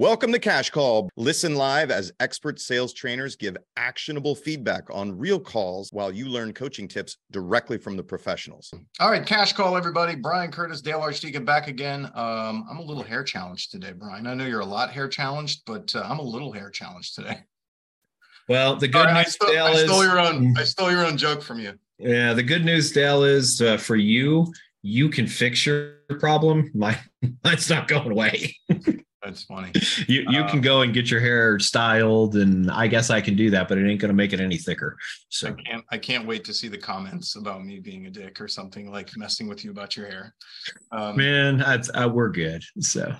Welcome to Cash Call. Listen live as expert sales trainers give actionable feedback on real calls while you learn coaching tips directly from the professionals. All right, Cash Call, everybody. Brian Curtis, Dale Archdekin back again. Um, I'm a little hair challenged today, Brian. I know you're a lot hair challenged, but uh, I'm a little hair challenged today. Well, the good right, news, I stole, Dale, I stole your own. I stole your own joke from you. Yeah, the good news, Dale, is uh, for you, you can fix your problem. My, mine's not going away. That's funny. You you can uh, go and get your hair styled, and I guess I can do that, but it ain't going to make it any thicker. So I can't I can't wait to see the comments about me being a dick or something like messing with you about your hair. Um, Man, that's uh, we're good. So.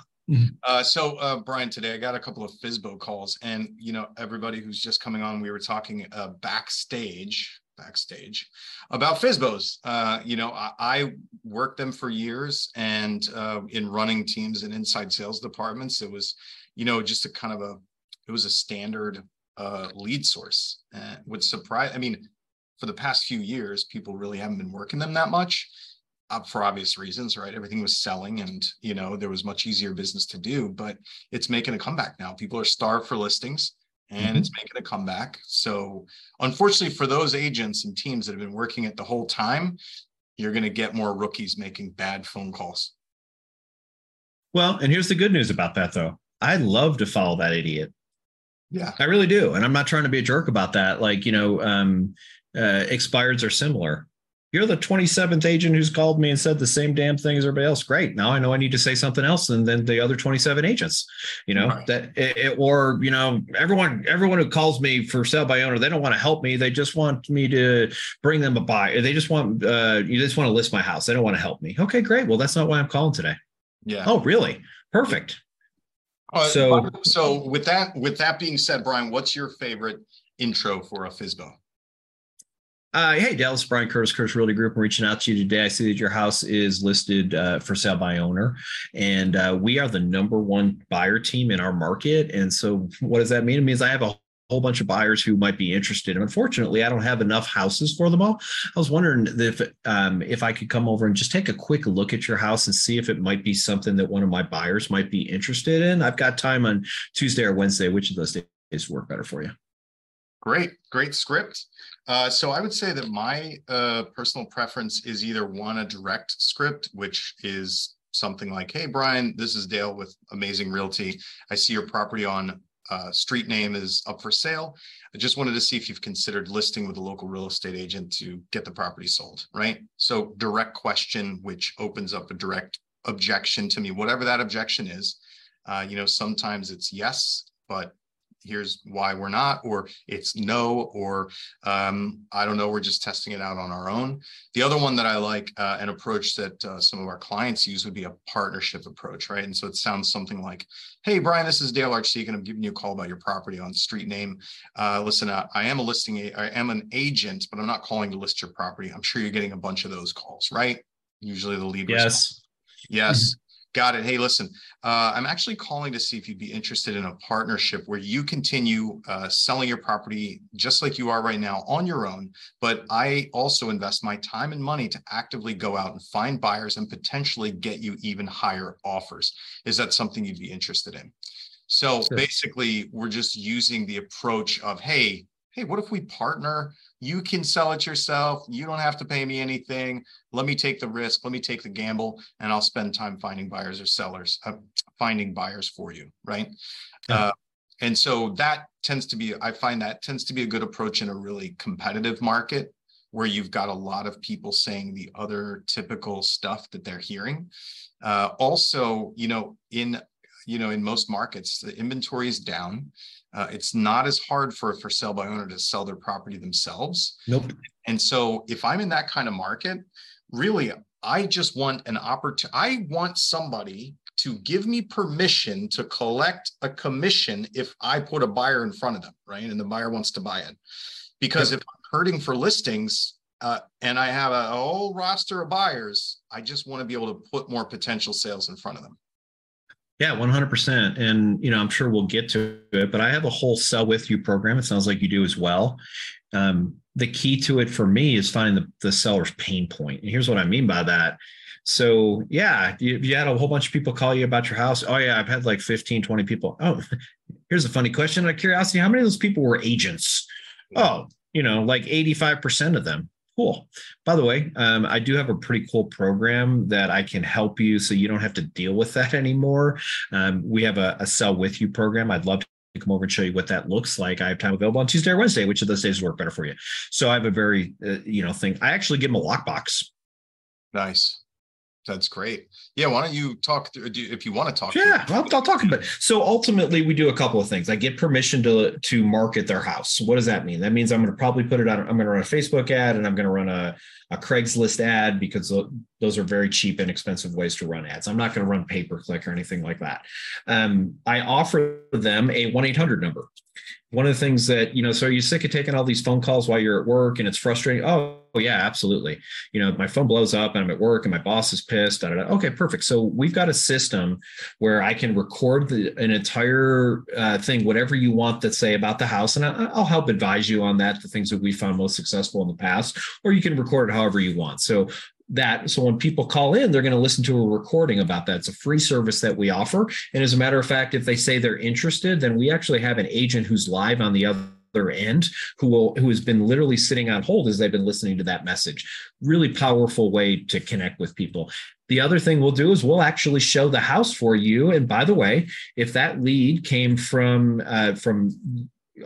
Uh, so uh, Brian, today I got a couple of FSBO calls, and you know everybody who's just coming on, we were talking uh, backstage backstage about FSBOs. Uh, you know, I, I, worked them for years and uh, in running teams and inside sales departments, it was, you know, just a kind of a, it was a standard uh, lead source. Uh, would surprise, I mean, for the past few years, people really haven't been working them that much. Uh, for obvious reasons, right? Everything was selling, and you know there was much easier business to do. But it's making a comeback now. People are starved for listings and mm-hmm. it's making a comeback. So, unfortunately, for those agents and teams that have been working it the whole time, you're going to get more rookies making bad phone calls. Well, and here's the good news about that, though. I love to follow that idiot. Yeah, I really do, and I'm not trying to be a jerk about that. Like you know, um, uh, expireds are similar you're the 27th agent who's called me and said the same damn thing as everybody else. Great. Now I know I need to say something else than, than the other 27 agents, you know, right. that it, or, you know, everyone, everyone who calls me for sale by owner, they don't want to help me. They just want me to bring them a buy. They just want, uh, you just want to list my house. They don't want to help me. Okay, great. Well, that's not why I'm calling today. Yeah. Oh, really? Perfect. Uh, so, so with that, with that being said, Brian, what's your favorite intro for a FSBO? Uh, hey, Dallas, Brian Curtis, Curtis Realty Group. I'm reaching out to you today. I see that your house is listed uh, for sale by owner, and uh, we are the number one buyer team in our market. And so, what does that mean? It means I have a whole bunch of buyers who might be interested. And unfortunately, I don't have enough houses for them all. I was wondering if um, if I could come over and just take a quick look at your house and see if it might be something that one of my buyers might be interested in. I've got time on Tuesday or Wednesday. Which of those days work better for you? Great, great script. Uh, so I would say that my uh, personal preference is either one a direct script, which is something like, "Hey Brian, this is Dale with Amazing Realty. I see your property on uh, street name is up for sale. I just wanted to see if you've considered listing with a local real estate agent to get the property sold." Right. So direct question, which opens up a direct objection to me, whatever that objection is. Uh, you know, sometimes it's yes, but here's why we're not, or it's no, or um, I don't know, we're just testing it out on our own. The other one that I like, uh, an approach that uh, some of our clients use would be a partnership approach, right? And so it sounds something like, hey, Brian, this is Dale Archdekin. I'm giving you a call about your property on street name. Uh, listen, uh, I am a listing, I am an agent, but I'm not calling to list your property. I'm sure you're getting a bunch of those calls, right? Usually the lead. Yes. Response. Yes. Got it. Hey, listen, uh, I'm actually calling to see if you'd be interested in a partnership where you continue uh, selling your property just like you are right now on your own. But I also invest my time and money to actively go out and find buyers and potentially get you even higher offers. Is that something you'd be interested in? So sure. basically, we're just using the approach of, hey, hey, what if we partner? You can sell it yourself. You don't have to pay me anything. Let me take the risk. Let me take the gamble, and I'll spend time finding buyers or sellers, uh, finding buyers for you, right? Yeah. Uh, and so that tends to be, I find that tends to be a good approach in a really competitive market where you've got a lot of people saying the other typical stuff that they're hearing. Uh, also, you know, in you know, in most markets, the inventory is down. Uh, it's not as hard for for sale by owner to sell their property themselves. Nope. And so if I'm in that kind of market, really, I just want an opportunity. I want somebody to give me permission to collect a commission if I put a buyer in front of them, right? And the buyer wants to buy it. Because yep. if I'm hurting for listings, uh, and I have a, a whole roster of buyers, I just want to be able to put more potential sales in front of them. Yeah, 100%. And, you know, I'm sure we'll get to it, but I have a whole sell with you program. It sounds like you do as well. Um, the key to it for me is finding the, the seller's pain point. And here's what I mean by that. So yeah, you, you had a whole bunch of people call you about your house. Oh yeah, I've had like 15, 20 people. Oh, here's a funny question out of curiosity. How many of those people were agents? Oh, you know, like 85% of them. Cool. By the way, um, I do have a pretty cool program that I can help you so you don't have to deal with that anymore. Um, we have a, a sell with you program. I'd love to come over and show you what that looks like. I have time available on Tuesday or Wednesday, which of those days work better for you. So I have a very, uh, you know, thing. I actually give them a lockbox. Nice. That's great. Yeah. Why don't you talk through do, if you want to talk? Yeah, I'll, I'll, talk about it. So ultimately, we do a couple of things. I get permission to to market their house. What does that mean? That means I'm going to probably put it on. I'm going to run a Facebook ad and I'm going to run a, a Craigslist ad because those are very cheap and expensive ways to run ads. I'm not going to run pay per click or anything like that. Um, I offer them a 1 800 number one of the things that you know so are you sick of taking all these phone calls while you're at work and it's frustrating oh yeah absolutely you know my phone blows up and i'm at work and my boss is pissed da, da, da. okay perfect so we've got a system where i can record the, an entire uh, thing whatever you want to say about the house and I, i'll help advise you on that the things that we found most successful in the past or you can record it however you want so that so when people call in they're going to listen to a recording about that. It's a free service that we offer. And as a matter of fact if they say they're interested then we actually have an agent who's live on the other end who will who has been literally sitting on hold as they've been listening to that message. Really powerful way to connect with people. The other thing we'll do is we'll actually show the house for you. And by the way if that lead came from uh, from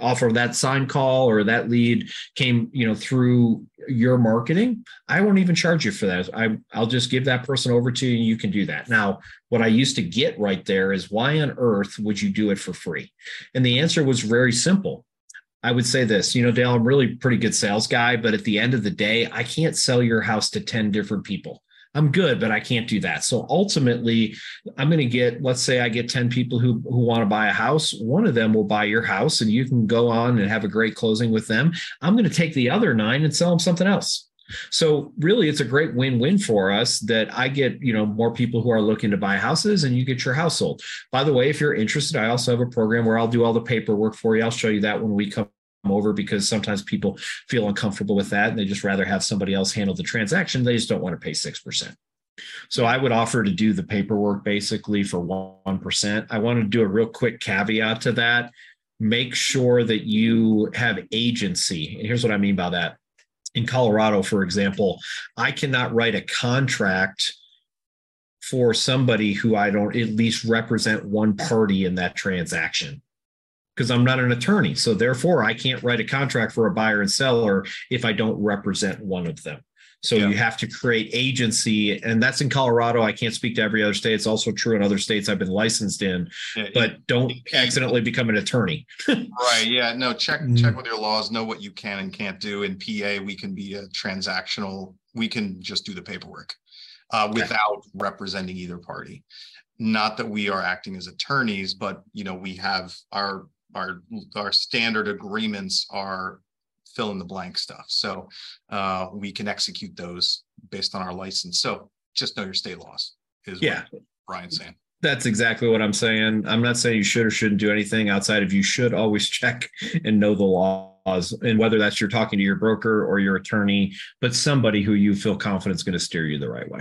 off of that sign call or that lead came you know through your marketing i won't even charge you for that. I, i'll just give that person over to you and you can do that. Now what i used to get right there is why on earth would you do it for free? And the answer was very simple. I would say this, you know, Dale, I'm really pretty good sales guy, but at the end of the day, I can't sell your house to 10 different people. I'm good, but I can't do that. So ultimately, I'm going to get, let's say I get 10 people who, who want to buy a house. One of them will buy your house and you can go on and have a great closing with them. I'm going to take the other nine and sell them something else. So really it's a great win-win for us that I get, you know, more people who are looking to buy houses and you get your house sold. By the way, if you're interested, I also have a program where I'll do all the paperwork for you. I'll show you that when we come over because sometimes people feel uncomfortable with that and they just rather have somebody else handle the transaction. They just don't want to pay 6%. So I would offer to do the paperwork basically for 1%. I want to do a real quick caveat to that. Make sure that you have agency. And here's what I mean by that. In Colorado, for example, I cannot write a contract for somebody who I don't at least represent one party in that transaction because I'm not an attorney. So therefore, I can't write a contract for a buyer and seller if I don't represent one of them. So yeah. you have to create agency, and that's in Colorado. I can't speak to every other state. It's also true in other states I've been licensed in. Yeah, but don't accidentally become an attorney. right. Yeah. No. Check mm-hmm. check with your laws. Know what you can and can't do. In PA, we can be a transactional. We can just do the paperwork uh, without okay. representing either party. Not that we are acting as attorneys, but you know we have our our our standard agreements are fill in the blank stuff. So uh, we can execute those based on our license. So just know your state laws is yeah. what Brian's saying. That's exactly what I'm saying. I'm not saying you should or shouldn't do anything outside of you should always check and know the laws and whether that's you're talking to your broker or your attorney, but somebody who you feel confident is going to steer you the right way.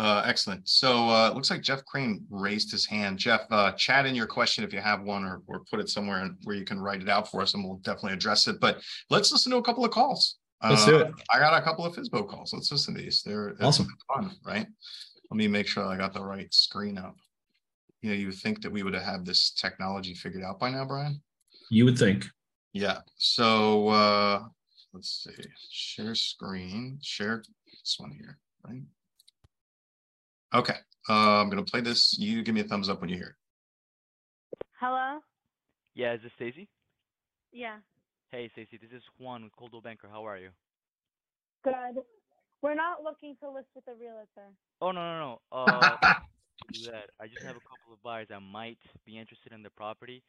Uh, excellent. So uh, looks like Jeff Crane raised his hand. Jeff, uh, chat in your question if you have one, or, or put it somewhere where you can write it out for us, and we'll definitely address it. But let's listen to a couple of calls. Let's do it. Uh, I got a couple of FSBO calls. Let's listen to these. They're awesome. Fun, right? Let me make sure I got the right screen up. You know, you would think that we would have this technology figured out by now, Brian. You would think. Yeah. So uh, let's see. Share screen. Share this one here, right? Okay, uh, I'm gonna play this. You give me a thumbs up when you hear it. Hello? Yeah, is this Stacy? Yeah. Hey, Stacy, this is Juan with Coldwell Banker. How are you? Good. We're not looking to list with a realtor. Oh no no no. Uh, do that. I just have a couple of buyers that might be interested in the property,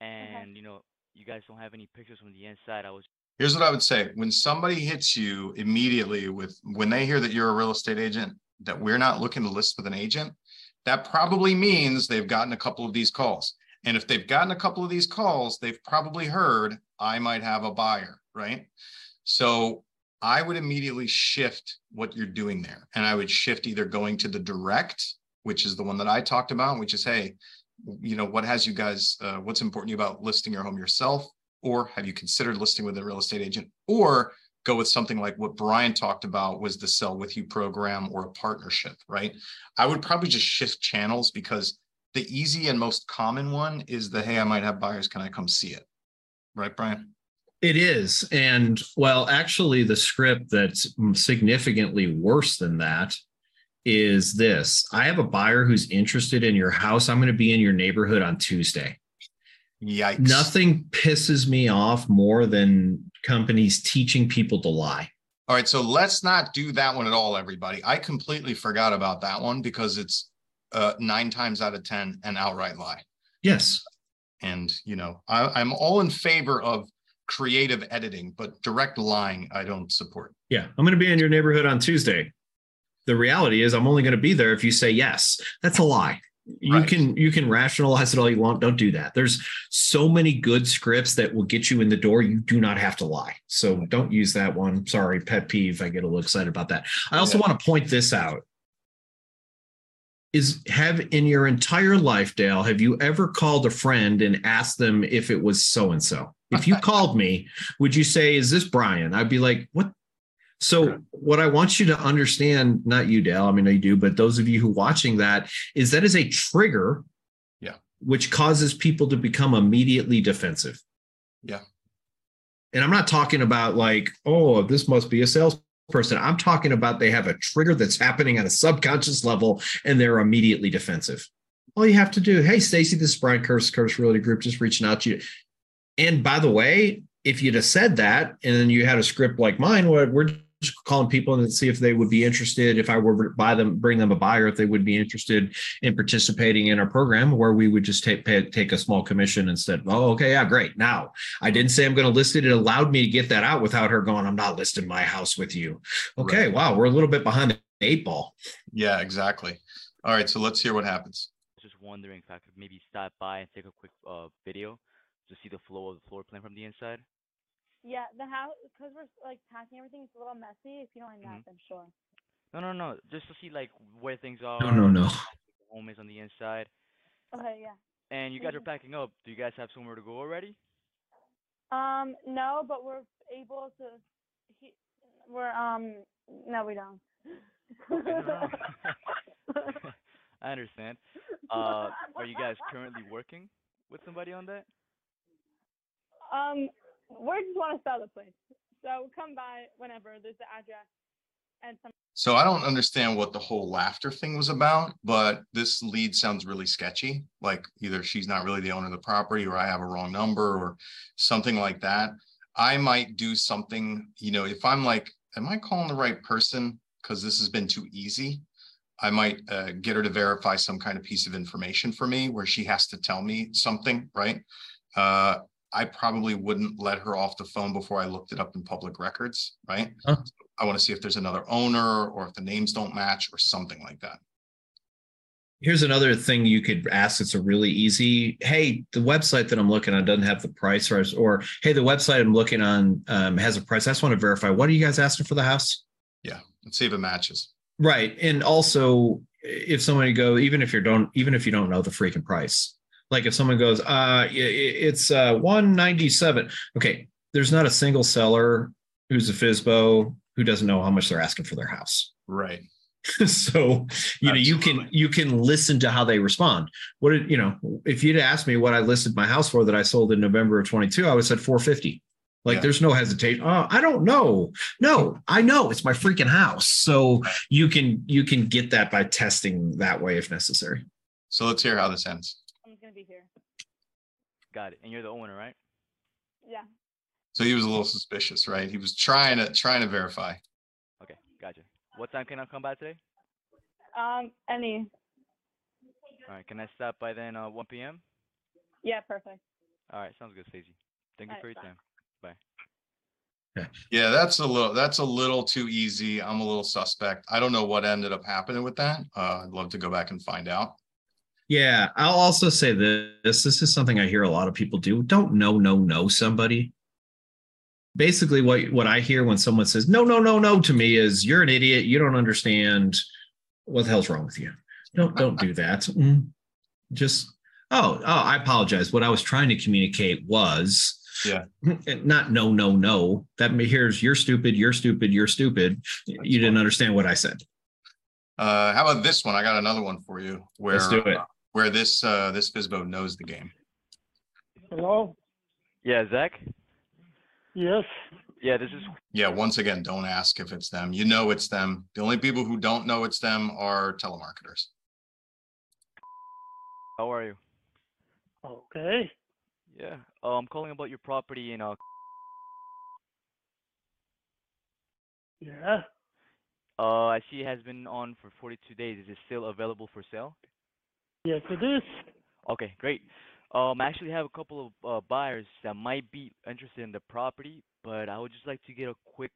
and okay. you know, you guys don't have any pictures from the inside. I was. Here's what I would say: when somebody hits you immediately with when they hear that you're a real estate agent, that we're not looking to list with an agent, that probably means they've gotten a couple of these calls. And if they've gotten a couple of these calls, they've probably heard I might have a buyer, right? So I would immediately shift what you're doing there. And I would shift either going to the direct, which is the one that I talked about, which is, hey, you know, what has you guys, uh, what's important to you about listing your home yourself? Or have you considered listing with a real estate agent? Or go with something like what Brian talked about was the sell with you program or a partnership, right? I would probably just shift channels because the easy and most common one is the, hey, I might have buyers. Can I come see it? Right, Brian? It is. And well, actually, the script that's significantly worse than that is this I have a buyer who's interested in your house. I'm going to be in your neighborhood on Tuesday. Yikes. Nothing pisses me off more than companies teaching people to lie. All right. So let's not do that one at all, everybody. I completely forgot about that one because it's uh, nine times out of 10 an outright lie. Yes. And, you know, I, I'm all in favor of creative editing, but direct lying, I don't support. Yeah. I'm going to be in your neighborhood on Tuesday. The reality is, I'm only going to be there if you say yes. That's a lie. You Right. can you can rationalize it all you want. Don't do that. There's so many good scripts that will get you in the door. You do not have to lie. So don't use that one. Sorry, pet peeve. I get a little excited about that. I also Yeah. want to point this out. Is have in your entire life, Dale, have you ever called a friend and asked them if it was so and so? If you called me, would you say, "Is this Brian?" I'd be like, "What?" So, what I want you to understand, not you, Dale, I mean, I do, but those of you who are watching that, is that is a trigger, Yeah. which causes people to become immediately defensive. Yeah. And I'm not talking about like, oh, this must be a salesperson. I'm talking about they have a trigger that's happening at a subconscious level and they're immediately defensive. All you have to do, hey, Stacy, this is Brian Curtis, Curtis Realty Group, just reaching out to you. And by the way, if you'd have said that and then you had a script like mine, what we're calling people and see if they would be interested. If I were to buy them, bring them a buyer, if they would be interested in participating in our program, where we would just take pay, take a small commission instead. Oh, okay, yeah, great. Now I didn't say I'm going to list it. It allowed me to get that out without her going. I'm not listing my house with you. Okay, Right. wow, we're a little bit behind the eight ball. Yeah, exactly. All right. So let's hear what happens. was just wondering if I could maybe stop by and take a quick uh, video to see the flow of the floor plan from the inside. Yeah, the house because we're like packing everything. It's a little messy. If you don't mind that, Mhm. then sure. No, no, no, just to see like where things are. No, no, no. The home is on the inside, Okay, yeah. and you guys are Mhm. packing up. Do you guys have somewhere to go already? Um, no, but we're able to. He, we're um, no, we don't. I understand. Uh, are you guys currently working with somebody on that? um, we just want to sell the place, so come by whenever. There's the address and some. So I don't understand what the whole laughter thing was about, but this lead sounds really sketchy. Like either she's not really the owner of the property or I have a wrong number or something like that. I might do something, you know, if I'm like, am I calling the right person? Because this has been too easy. I might uh, get her to verify some kind of piece of information for me where she has to tell me something, right? Uh, I probably wouldn't let her off the phone before I looked it up in public records, right? Huh. I want to see if there's another owner or if the names don't match or something like that. Here's another thing you could ask. It's a really easy. Hey, the website that I'm looking on doesn't have the price, or, or hey, the website I'm looking on um, has a price. I just want to verify. What are you guys asking for the house? Yeah, let's see if it matches. Right, and also if somebody go, even if you don't, even if you don't know the freaking price, like if someone goes, uh, it's uh 197. Okay, there's not a single seller who's a FSBO who doesn't know how much they're asking for their house. Right. so you know you can you can listen to how they respond what did you know if you'd asked me what i listed my house for that i sold in november of 22 i would have said 450 like Yeah. there's no hesitation oh i don't know no i know it's my freaking house so you can you can get that by testing that way if necessary So let's hear how this ends. Someone's gonna be here. Got it. And you're the owner, right? Yeah. So he was a little suspicious, right? He was trying to trying to verify. Okay, gotcha. What time can I come by today? Um, any. All right, can I stop by then? Uh, 1 p.m. Yeah, perfect. All right, sounds good, Stacey. Thank you Alright, for your time. bye. time. Yeah, that's a little that's a little too easy. I'm a little suspect. I don't know what ended up happening with that. Uh, I'd love to go back and find out. Yeah i'll also say this this is something i hear a lot of people do don't know no no somebody basically what what I hear when someone says no no no no to me is you're an idiot you don't understand what the hell's wrong with you don't don't do that Mm. just oh oh I apologize what I was trying to communicate was Yeah. not no no no that here's you're stupid you're stupid you're stupid you didn't understand what I said Uh, how about this one? I got another one for you where Let's do it. Where this uh this FSBO knows the game. Hello? Yeah, Zach. Yes. Yeah, this is Yeah, once again, don't ask if it's them. You know it's them. The only people who don't know it's them are telemarketers. how are you? Okay. Yeah. Uh, I'm calling about your property in uh Yeah. uh I see it has been on for 42 days. Is it still available for sale? Yes, it is. Okay, great. Um, I actually have a couple of uh, buyers that might be interested in the property, but I would just like to get a quick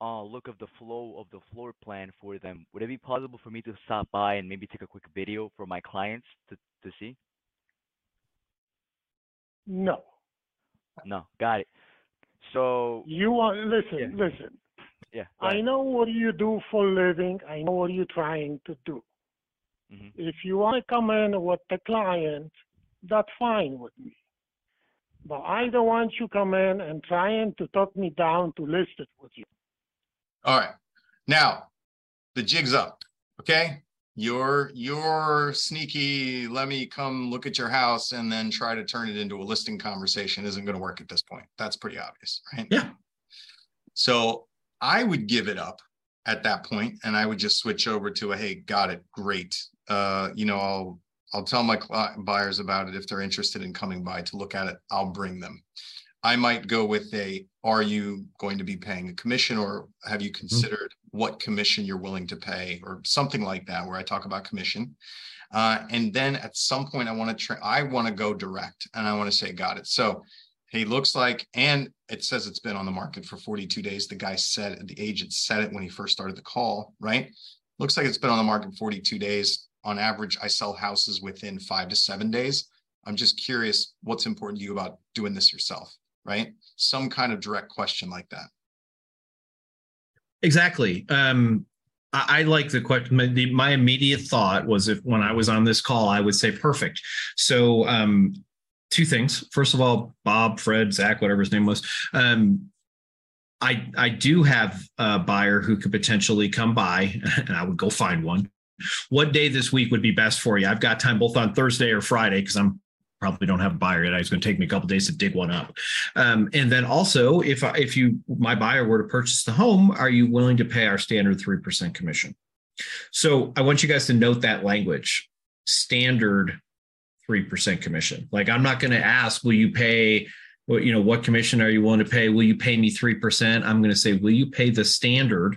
uh, look of the flow of the floor plan for them. Would it be possible for me to stop by and maybe take a quick video for my clients to, to see? No. No, got it. So, You want, listen, Yeah. listen. yeah, I know what you do for a living. I know what you're trying to do. Mhm. If you want to come in with the client, that's fine with me. But I don't want you come in and trying to talk me down to list it with you. All right. Now, the jig's up. Okay. You're you're sneaky. Let me come look at your house and then try to turn it into a listing conversation isn't going to work at this point. That's pretty obvious, right? Yeah. So I would give it up at that point and I would just switch over to a hey, got it, great. Uh, you know, I'll I'll tell my buyers about it if they're interested in coming by to look at it. I'll bring them. I might go with a, are you going to be paying a commission or have you considered what commission you're willing to pay or something like that, where I talk about commission. Uh, and then at some point I want to try, I want to go direct and I want to say, got it. So he looks like, and it says it's been on the market for 42 days. The guy said, the agent said it when he first started the call, right? Looks like it's been on the market 42 days. On average, I sell houses within five to seven days. I'm just curious what's important to you about doing this yourself, right? Some kind of direct question like that. Exactly. Um, I, I like the question. My, the, my immediate thought was if when I was on this call, I would say perfect. So, um, two things. First of all, Bob, Fred, Zach, whatever his name was. Um, I I do have a buyer who could potentially come by, and I would go find one. What day this week would be best for you? I've got time both on Thursday or Friday because I'm probably don't have a buyer yet. It's going to take me a couple days to dig one up. Um, and then also, if if you my buyer were to purchase the home, are you willing to pay our standard three percent commission? So I want you guys to note that language, standard three percent commission. Like I'm not going to ask, will you pay? You know, what commission are you willing to pay? Will you pay me three percent? I'm going to say, will you pay the standard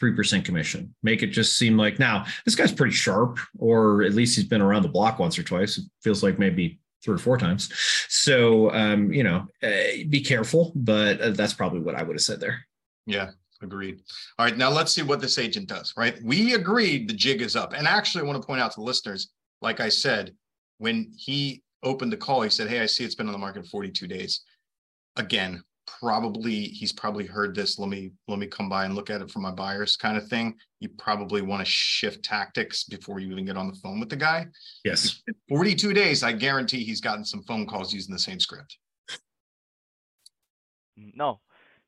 three percent commission? Make it just seem like now this guy's pretty sharp, or at least he's been around the block once or twice. It feels like maybe three or four times. So, um, you know, uh, be careful, but uh, that's probably what I would have said there. Yeah, agreed. All right, now let's see what this agent does, right? We agreed the jig is up. And actually, I want to point out to listeners, like I said, when he opened the call, he said, Hey, I see it's been on the market 42 days. Again, probably he's probably heard this. Let me let me come by and look at it for my buyers kind of thing. You probably want to shift tactics before you even get on the phone with the guy. Yes. 42 days, I guarantee he's gotten some phone calls using the same script. No,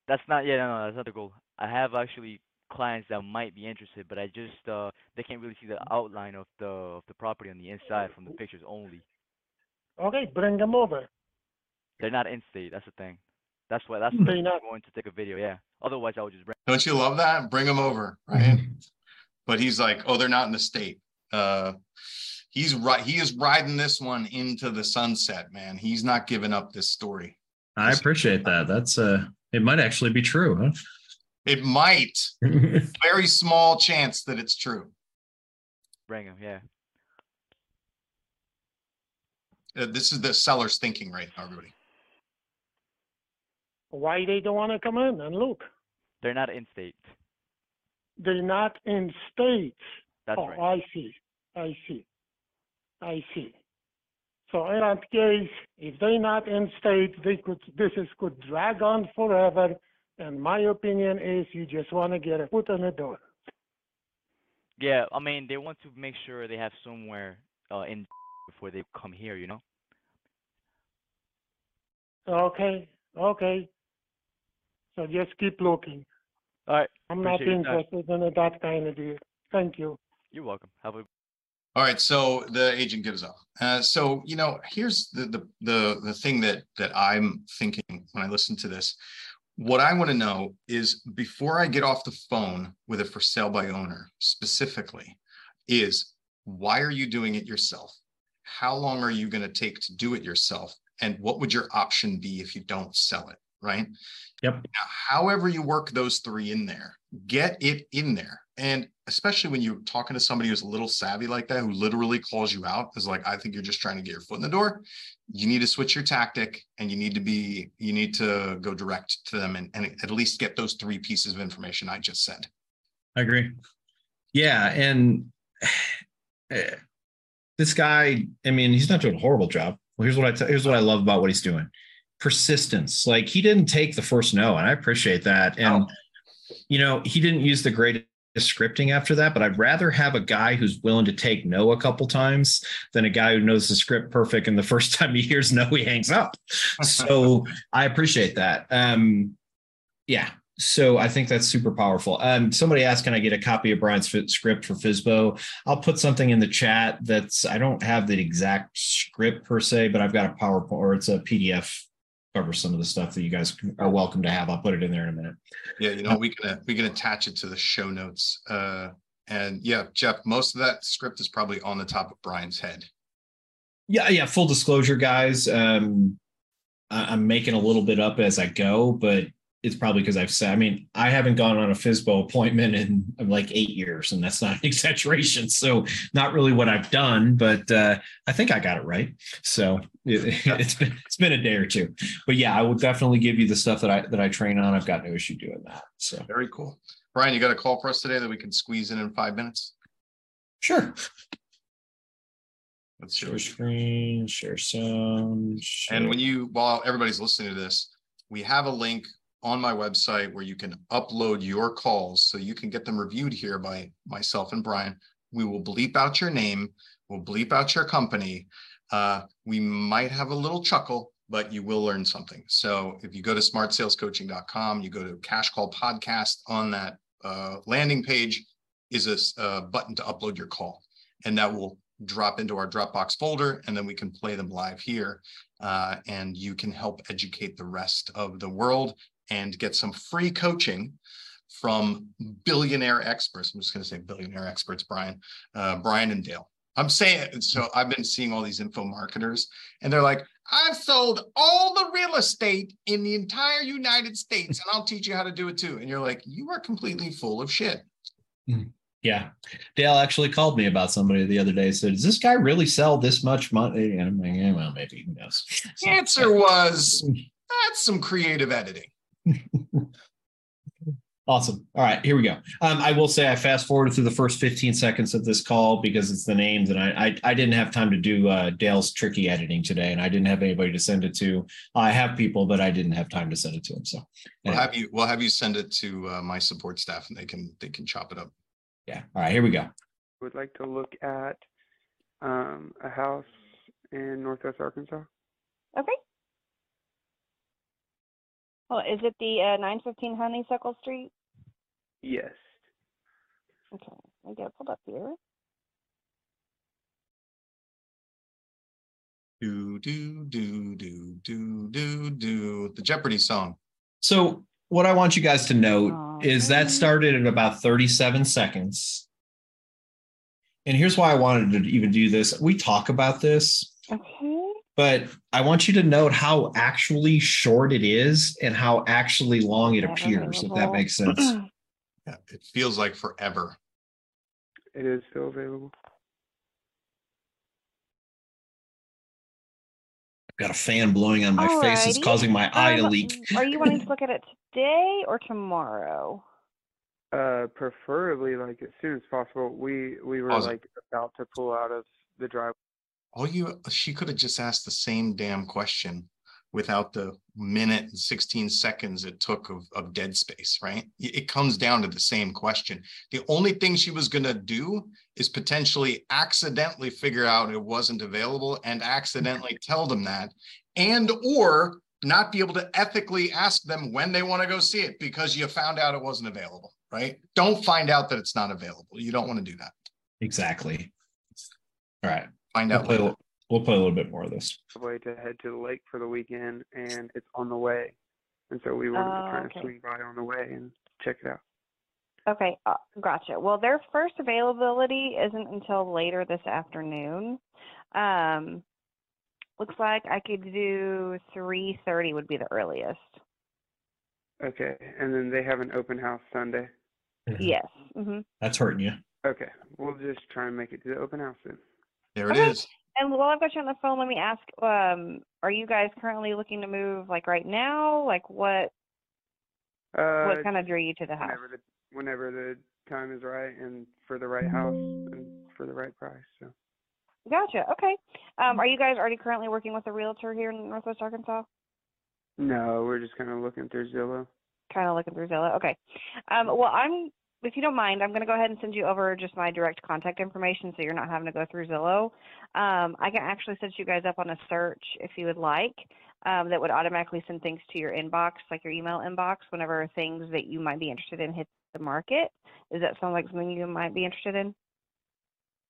that's not. Yeah, no, no, that's not the goal. I have actually clients that might be interested, but I just uh they can't really see the outline of the of the property on the inside from the pictures only. Okay, bring them over. They're not in state. That's the thing. That's why. That's They're why I'm going to take a video. Yeah. Otherwise, I would just bring. Don't you love that? Bring them over, right? But he's like, oh, they're not in the state. Uh, he's right. He is riding this one into the sunset, man. He's not giving up this story. I appreciate that. That's uh it might actually be true, It might, very small chance that it's true. Bring them. Yeah. Uh, this is the seller's thinking right now, everybody. Why they don't want to come in and look? They're not in state. They're not in state. That's oh, right. I see. I see. I see. So in that case, if they're not in state, they could this is could drag on forever. And my opinion is you just want to get a foot in the door. Yeah, I mean they want to make sure they have somewhere uh, in before they come here. You know. Okay, okay. So just keep looking. All right. I'm not Appreciate your time. interested in that kind of deal. Thank you. You're welcome. Have a All right, so the agent gives up. Uh, so you know, here's the the the the thing that that I'm thinking when I listen to this. What I want to know is before I get off the phone with a for sale by owner specifically, is why are you doing it yourself? How long are you going to take to do it yourself? And what would your option be if you don't sell it? Right. Yep. Now, however you work those three in there, get it in there. And especially when you're talking to somebody who's a little savvy like that, who literally calls you out, is like, I think you're just trying to get your foot in the door. You need to switch your tactic and you need to be, you need to go direct to them and, and at least get those three pieces of information I just said. I agree. Yeah, and eh, this guy, I mean, he's not doing a horrible job. Well, here's what I t- here's what I love about what he's doing. Persistence. Like he didn't take the first no, and I appreciate that. And you know, he didn't use the greatest scripting after that, but I'd rather have a guy who's willing to take no a couple times than a guy who knows the script perfect and the first time he hears no, he hangs up. So I appreciate that. Um, yeah. So I think that's super powerful. Um, somebody asked, can I get a copy of Brian's script for FSBO? I'll put something in the chat that's, I don't have the exact script per se, but I've got a PowerPoint or it's a PDF cover some of the stuff that you guys are welcome to have. I'll put it in there in a minute. Yeah, you know, we can, uh, we can attach it to the show notes. Uh, and yeah, Jeff, most of that script is probably on the top of Brian's head. Yeah, yeah. Full disclosure, guys. Um, I'm making a little bit up as I go, but it's probably because I've said. I mean, I haven't gone on a FSBO appointment in uh, like eight years, and that's not an exaggeration. So, not really what I've done, but uh, I think I got it right. So it, it's been it's been a day or two, but yeah, I will definitely give you the stuff that I that I train on. I've got no issue doing that. So Very cool. Brian, you got a call for us today that we can squeeze in in five minutes? sure. Let's. Share screen, share sound. share- And when you, while everybody's listening to this, we have a link on my website where you can upload your calls so you can get them reviewed here by myself and Brian. We will bleep out your name, we'll bleep out your company. Uh, we might have a little chuckle, but you will learn something. So if you go to smartsalescoaching.com, you go to Cash Call Podcast on that uh, landing page is a a button to upload your call. And that will drop into our Dropbox folder, and then we can play them live here uh, and you can help educate the rest of the world and get some free coaching from billionaire experts. I'm just going to say billionaire experts, Brian, uh, Brian and Dale. I'm saying so. I've been seeing all these info marketers, and they're like, "I've sold all the real estate in the entire United States, and I'll teach you how to do it too." And you're like, "You are completely full of shit." Yeah. Dale actually called me about somebody the other day. Said, Does this guy really sell this much money? And I'm like, yeah, well, maybe who knows. So- Answer was, "That's some creative editing." Awesome. All right, here we go. Um, I will say I fast forwarded through the first 15 seconds of this call because it's the names, and I I, I didn't have time to do uh, Dale's tricky editing today, and I didn't have anybody to send it to. I have people, but I didn't have time to send it to them. So We'll have you. We'll have you send it to uh, my support staff, and they can they can chop it up. yeah. All right, here we go. would like to look at um, a house in Northwest Arkansas. Okay. Well, is it the uh, 915 Honeysuckle Street? Yes. Okay, I get it pulled up here. Do do do do do do do the Jeopardy song. So what I want you guys to note is that started at about 37 seconds. And here's why I wanted to even do this. We talk about this, Okay. But I want you to note how actually short it is and how actually long it appears, if that makes sense. Yeah, it feels like forever. It is still available. I've Got a fan blowing on my face. It's Alrighty. causing my eye to Um, leak. Are you wanting to look at it today or tomorrow? Uh, preferably like as soon as possible. We we were Pause it. like about to pull out of the drive. All you she could have just asked the same damn question without the minute and 16 seconds it took of, of dead space, right? It comes down to the same question. The only thing she was going to do is potentially accidentally figure out it wasn't available and accidentally tell them that and or not be able to ethically ask them when they want to go see it because you found out it wasn't available, right? Don't find out that it's not available. You don't want to do that. Exactly. All right. Find We'll out play, a later. little- we'll play a little bit more of this. way to head to the lake for the weekend, and it's on the way. And so we wanted Oh, to kind okay. of swing by on the way and check it out. Okay, uh, gotcha. Well, their first availability isn't until later this afternoon. Um, looks like I could do 3:30 would be the earliest. Okay, and then they have an open house Sunday. Yes. hmm That's hurting you. Okay, we'll just try and make it to the open house then. There it Okay. is. And while I've got you on the phone, let me ask: um, Are you guys currently looking to move, like right now? Like what? Uh, what kind of drew you to the house? whenever the whenever the time is right and for the right house and for the right price. So Gotcha. Okay. Um, are you guys already currently working with a realtor here in Northwest Arkansas? no, we're just kind of looking through Zillow. kind of looking through Zillow. Okay. Um, well, I'm, if you don't mind, I'm going to go ahead and send you over just my direct contact information so you're not having to go through Zillow. Um, I can actually set you guys up on a search if you would like um, that would automatically send things to your inbox, like your email inbox, whenever things that you might be interested in hit the market. Does that sound like something you might be interested in?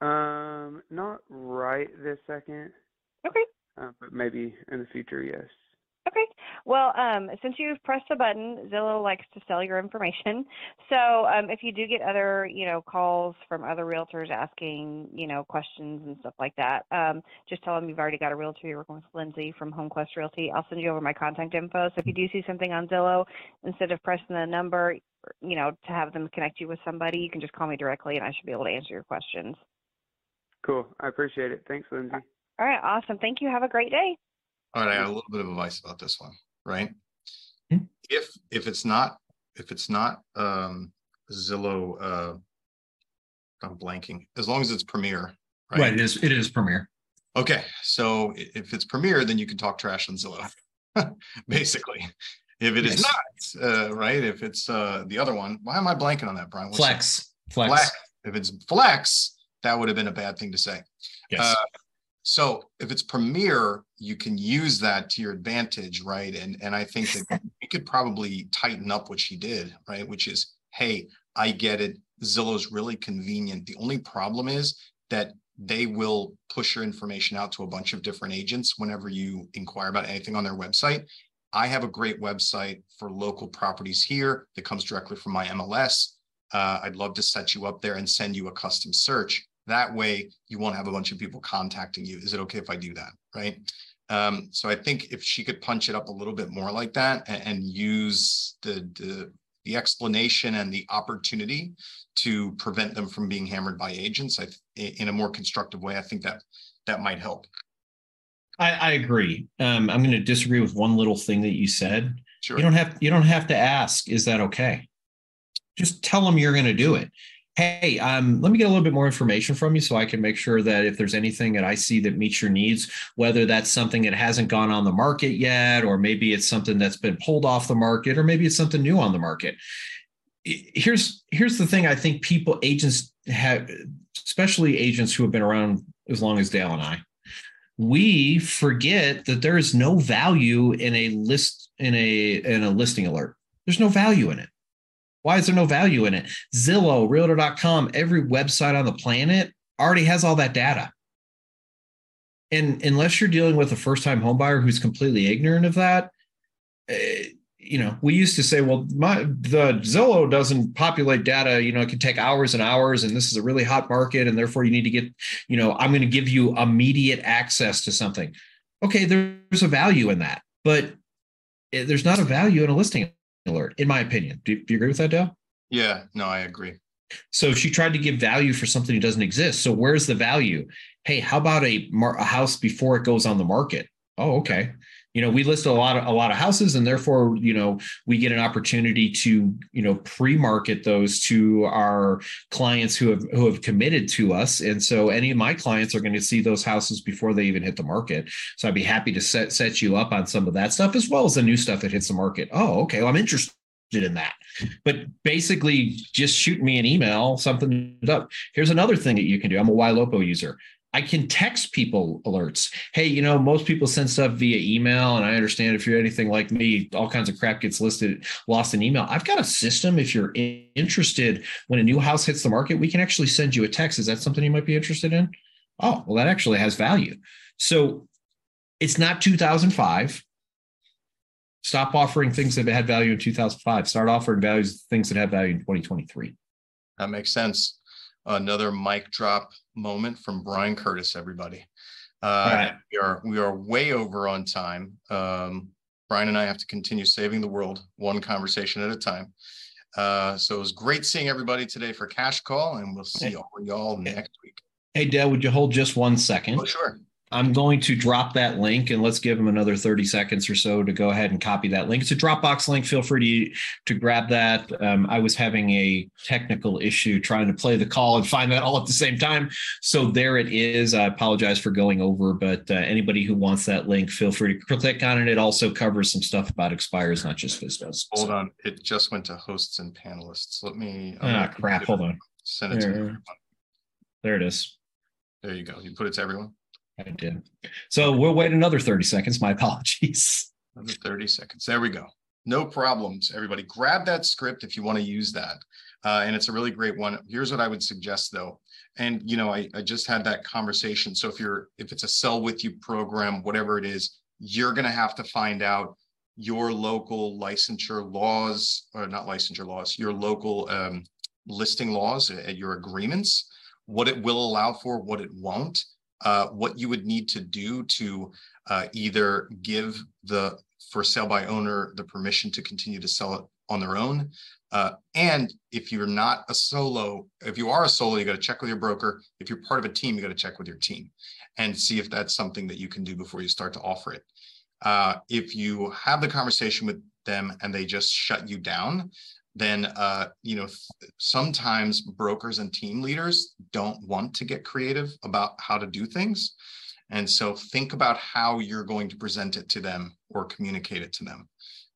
Um, not right this second, Okay. uh, but maybe in the future, yes. Okay. Well, um, since you've pressed the button, Zillow likes to sell your information. So um, if you do get other, you know, calls from other realtors asking, you know, questions and stuff like that, um, just tell them you've already got a realtor. You're working with Lindsay from HomeQuest Realty. I'll send you over my contact info. So if you do see something on Zillow, instead of pressing the number, you know, to have them connect you with somebody, you can just call me directly, and I should be able to answer your questions. Cool. I appreciate it. Thanks, Lindsay. All right. Awesome. Thank you. Have a great day. All right, I got a little bit of advice about this one, right? Hmm. If, if it's not, if it's not, um, Zillow, uh, I'm blanking, as long as it's Premier, Right. right? It is. It is Premier. Okay, so if it's Premier, then you can talk trash on Zillow, basically. If it is Yes. not, uh, right, if it's, uh, the other one, why am I blanking on that, Brian? What's that? Flex. Flex. Flex. If it's Flex, that would have been a bad thing to say. Yes. Uh, So if it's Premier, you can use that to your advantage, right? And and I think that we could probably tighten up what she did, right? Which is, hey, I get it. Zillow's really convenient. The only problem is that they will push your information out to a bunch of different agents whenever you inquire about anything on their website. I have a great website for local properties here that comes directly from my MLS. Uh, I'd love to set you up there and send you a custom search. That way you won't have a bunch of people contacting you. Is it okay if I do that? Right. Um, so I think if she could punch it up a little bit more like that and, and use the, the, the explanation and the opportunity to prevent them from being hammered by agents, I, th- in a more constructive way, I think that that might help. I, I agree. Um, I'm going to disagree with one little thing that you said. Sure. You don't have you don't have to ask, is that okay? Just tell them you're going to do it. Hey, um, let me get a little bit more information from you so I can make sure that if there's anything that I see that meets your needs, whether that's something that hasn't gone on the market yet, or maybe it's something that's been pulled off the market, or maybe it's something new on the market. Here's here's the thing I think people agents have, especially agents who have been around as long as Dale and I, we forget that there is no value in a list in a in a listing alert. There's no value in it. Why is there no value in it? Zillow, realtor.com, every website on the planet already has all that data. And unless you're dealing with a first-time homebuyer who's completely ignorant of that, eh, you know, we used to say, well, my the Zillow doesn't populate data, you know, it can take hours and hours, and this is a really hot market, and therefore you need to get, you know, I'm going to give you immediate access to something. Okay, there's a value in that, but eh, there's not a value in a listing alert, in my opinion. Do, do you agree with that, Dale? Yeah, no, I agree. So she tried to give value for something that doesn't exist. So where's the value? Hey, how about a, mar- a house before it goes on the market? Oh, okay. You know, we list a lot of a lot of houses, and therefore, you know, we get an opportunity to, you know, pre-market those to our clients who have who have committed to us. And so, any of my clients are going to see those houses before they even hit the market. So, I'd be happy to set set you up on some of that stuff as well as the new stuff that hits the market. Oh, okay. Well, I'm interested in that. But basically, just shoot me an email, something up. Here's another thing that you can do. I'm a YLOPO user. I can text people alerts. Hey, you know, most people send stuff via email, and I understand if you're anything like me, all kinds of crap gets listed, lost in email. I've got a system. If you're interested, when a new house hits the market, we can actually send you a text. Is that something you might be interested in? Oh, well, that actually has value. So it's not 2005. Stop offering things that had value in 2005. Start offering values, things that have value in 2023. That makes sense. Another mic drop moment from Brian Curtis, everybody. Uh, right. We are we are way over on time. Um, Brian and I have to continue saving the world one conversation at a time. Uh, so it was great seeing everybody today for Cash Call, and we'll see all y'all next week. Hey, Dale, would you hold just one second? Oh, sure. I'm going to drop that link and let's give them another 30 seconds or so to go ahead and copy that link. It's a Dropbox link. Feel free to, to grab that. Um, I was having a technical issue trying to play the call and find that all at the same time. So there it is. I apologize for going over, but uh, anybody who wants that link, feel free to click on it. It also covers some stuff about expires, not just FSBOs. Hold on. It just went to hosts and panelists. Let me. Ah, crap. Hold on. Send it to everyone. There it is. There you go. You put it to everyone. I did. So we'll wait another 30 seconds. My apologies. Another 30 seconds. There we go. No problems, everybody. Grab that script if you want to use that. Uh, and it's a really great one. Here's what I would suggest though. And you know, I, I just had that conversation. So if you're if it's a sell with you program, whatever it is, you're gonna have to find out your local licensure laws, or not licensure laws, your local um, listing laws, uh, your agreements, what it will allow for, what it won't uh, what you would need to do to uh, either give the for sale by owner the permission to continue to sell it on their own. Uh, and if you're not a solo, if you are a solo, you got to check with your broker. If you're part of a team, you got to check with your team and see if that's something that you can do before you start to offer it. Uh, if you have the conversation with them and they just shut you down, then uh, you know sometimes brokers and team leaders don't want to get creative about how to do things and so think about how you're going to present it to them or communicate it to them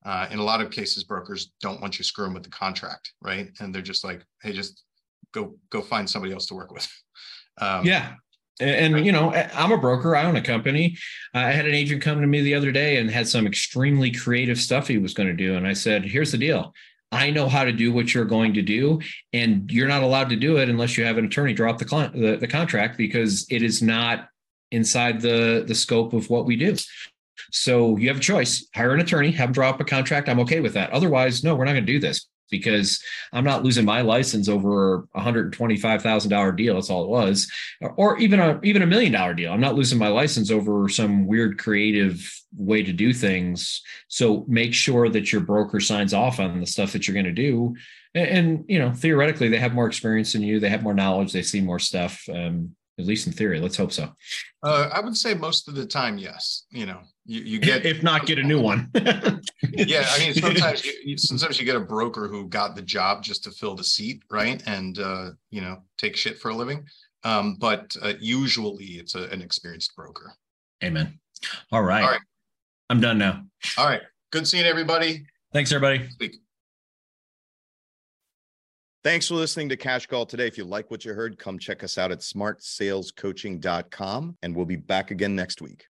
uh, in a lot of cases brokers don't want you screwing with the contract right and they're just like hey just go go find somebody else to work with um, Yeah. And, and, you know, I'm a broker. I own a company. I had an agent come to me the other day and had some extremely creative stuff he was going to do. And I said, here's the deal. I know how to do what you're going to do, and you're not allowed to do it unless you have an attorney draw up the the, the contract because it is not inside the the scope of what we do. So you have a choice: hire an attorney, have them draw up a contract. I'm okay with that. Otherwise, no, we're not going to do this because I'm not losing my license over a hundred and twenty-five thousand dollar deal. That's all it was, or even a even a million dollar deal. I'm not losing my license over some weird creative way to do things. So make sure that your broker signs off on the stuff that you're going to do. And, and, you know, theoretically, they have more experience than you. They have more knowledge. They see more stuff. Um, at least in theory. Let's hope so. uh, i would say most of the time yes you know you, you get if not, get a new one. yeah i mean sometimes you, you- sometimes you get a broker who got the job just to fill the seat right and uh you know take shit for a living um but uh, usually it's a, an experienced broker Amen. All right. All right. I'm done now. all right good seeing everybody Thanks, everybody. Thanks for listening to Cash Call today. If you like what you heard, come check us out at smartsalescoaching.com and we'll be back again next week.